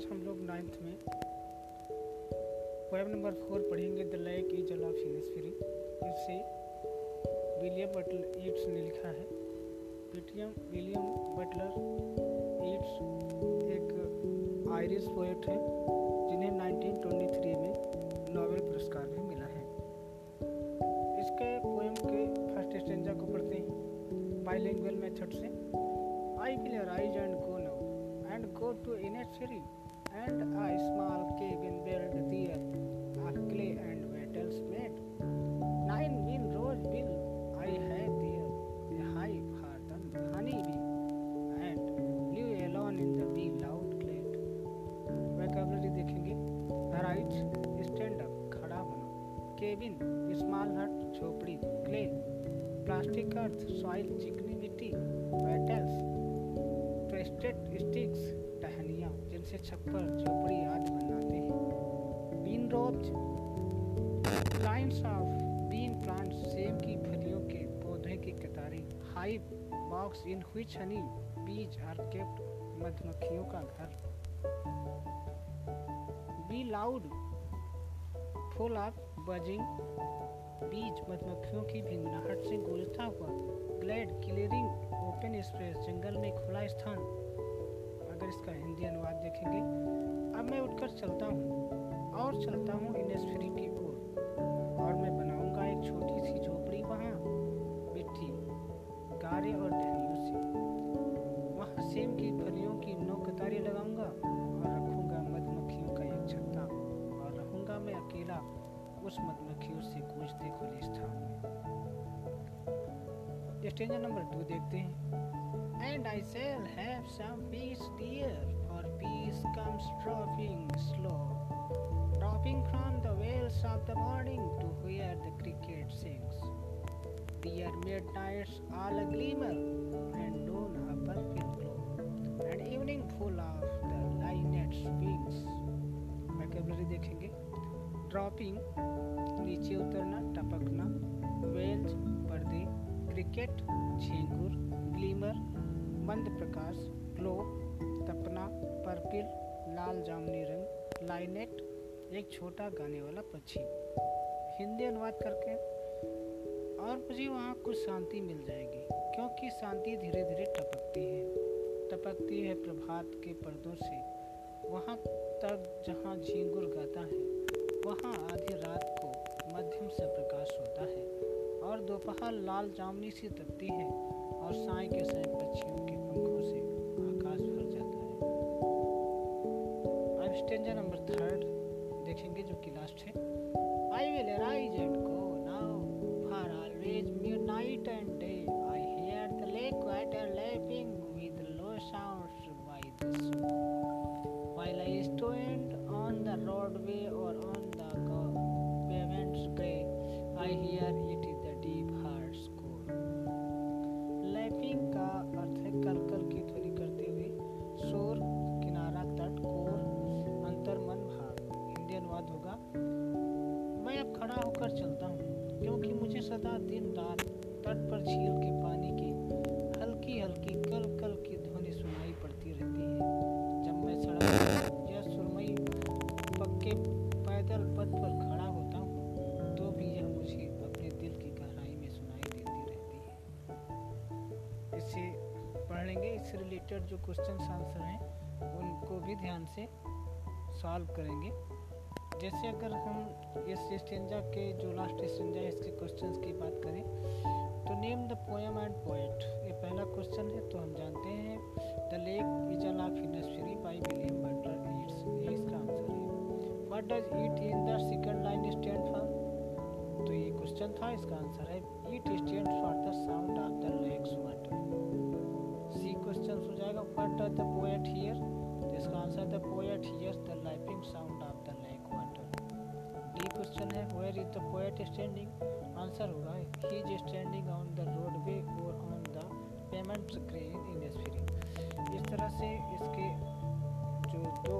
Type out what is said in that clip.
आज हम लोग नाइन्थ में पोएम नंबर फोर पढ़ेंगे the lake is of Innisfree इसे विलियम बटलर ईट्स ने लिखा है। विलियम विलियम बटलर ईट्स एक आयरिश पोएट है, जिन्हें 1923 में नोबेल पुरस्कार भी मिला है। इसके पोएम के फ़र्स्ट स्टेंजा को पढ़ते हैं। बाइलिंगुअल मेथड से I will rise and go now and go to Innisfree and a small cabin built there of clay and metals made. Nine win rose bill I had there, a hive for the honey bee, and live alone in the bee loud glade. Vocabulary देखेंगे right stand up खड़ा होना cabin small हट झोपड़ी clay plastic अर्थ soil चिकनी मिट्टी metals twisted sticks टहनियाँ, जिनसे छप्पर, झोपड़ी आदि बनाते हैं। Bean rows lines of bean plant सेब की फलियों के पौधे की कतारें, hive, box in which honey, bees are kept मधुमक्खियों का घर। Bee loud, full of buzzing, bees मधुमक्खियों की भिंगनाहट से गूंजता हुआ, ग्लेड क्लियरिंग, ओपन स्पेस जंगल में खुला स्थान। अगर इसका हिंदी अनुवाद देखेंगे, अब मैं उठकर चलता हूँ और चलता हूँ इनस्फ्री की ओर। स्टेंजर नंबर टू देखते हैं and I shall have some peace, dear, for peace comes dropping slow, dropping from the wells of the morning to where the cricket sings. Dear midnights all a glimmer, and dawn a purple glow, and evening full of the linnet's wings. Vocabulary देखेंगे dropping नीचे उतरना cricket झींगुर glimmer मंद प्रकाश glow तपना purple लाल जामुनी रंग लाइनेट एक छोटा गाने वाला पक्षी। हिंदी अनुवाद करके। और मुझे वहाँ कुछ शांति मिल जाएगी, क्योंकि शांति धीरे धीरे टपकती है। टपकती है प्रभात के पर्दों से। वहाँ तक जहाँ झींगुर गाता है, वहाँ आधी रात को मध्यम से प्रकाश होता दोपहर लाल जामनी सी तपती है और साय के साय पक्षियों के पंखों से आकाश भर जाता है। अब स्टेंजा नंबर थर्ड देखेंगे जो कि लास्ट है। I will rise and go now for always Mir night and day I hear the lake water lapping with low sounds by the shore while I stand on the roadway और on the pavements grey I hear होकर चलता हूँ, क्योंकि मुझे सदा दिन रात तट पर झील के पानी की हल्की हल्की कल कल की ध्वनि सुनाई पड़ती रहती है। जब मैं सड़क या सुरमई पक्के पैदल पथ पर खड़ा होता हूँ तो भी यह मुझे अपने दिल की गहराई में सुनाई देती रहती है। इसे पढ़ेंगे इससे रिलेटेड जो क्वेश्चन आंसर हैं, उनको भी ध्यान से सॉल्व करेंगे। जैसे अगर हम इस स्टेंजा के, जो लास्ट स्टेंजा है, इसके क्वेश्चंस की बात करें तो name the poem and poet ये पहला क्वेश्चन है तो हम जानते हैं the lake is a of Innisfree by William Butler Yeats ये इसका आंसर है। What does it in the second line stand for तो ये क्वेश्चन था, इसका आंसर है it stand for the sound of the lake's water C question हो जाएगा what does the poet hear इसका answer the poet hears the sound of the question है where is the poet standing answer होगा he is standing on the roadway और on the pavement screen इन इस तरह से इसके जो दो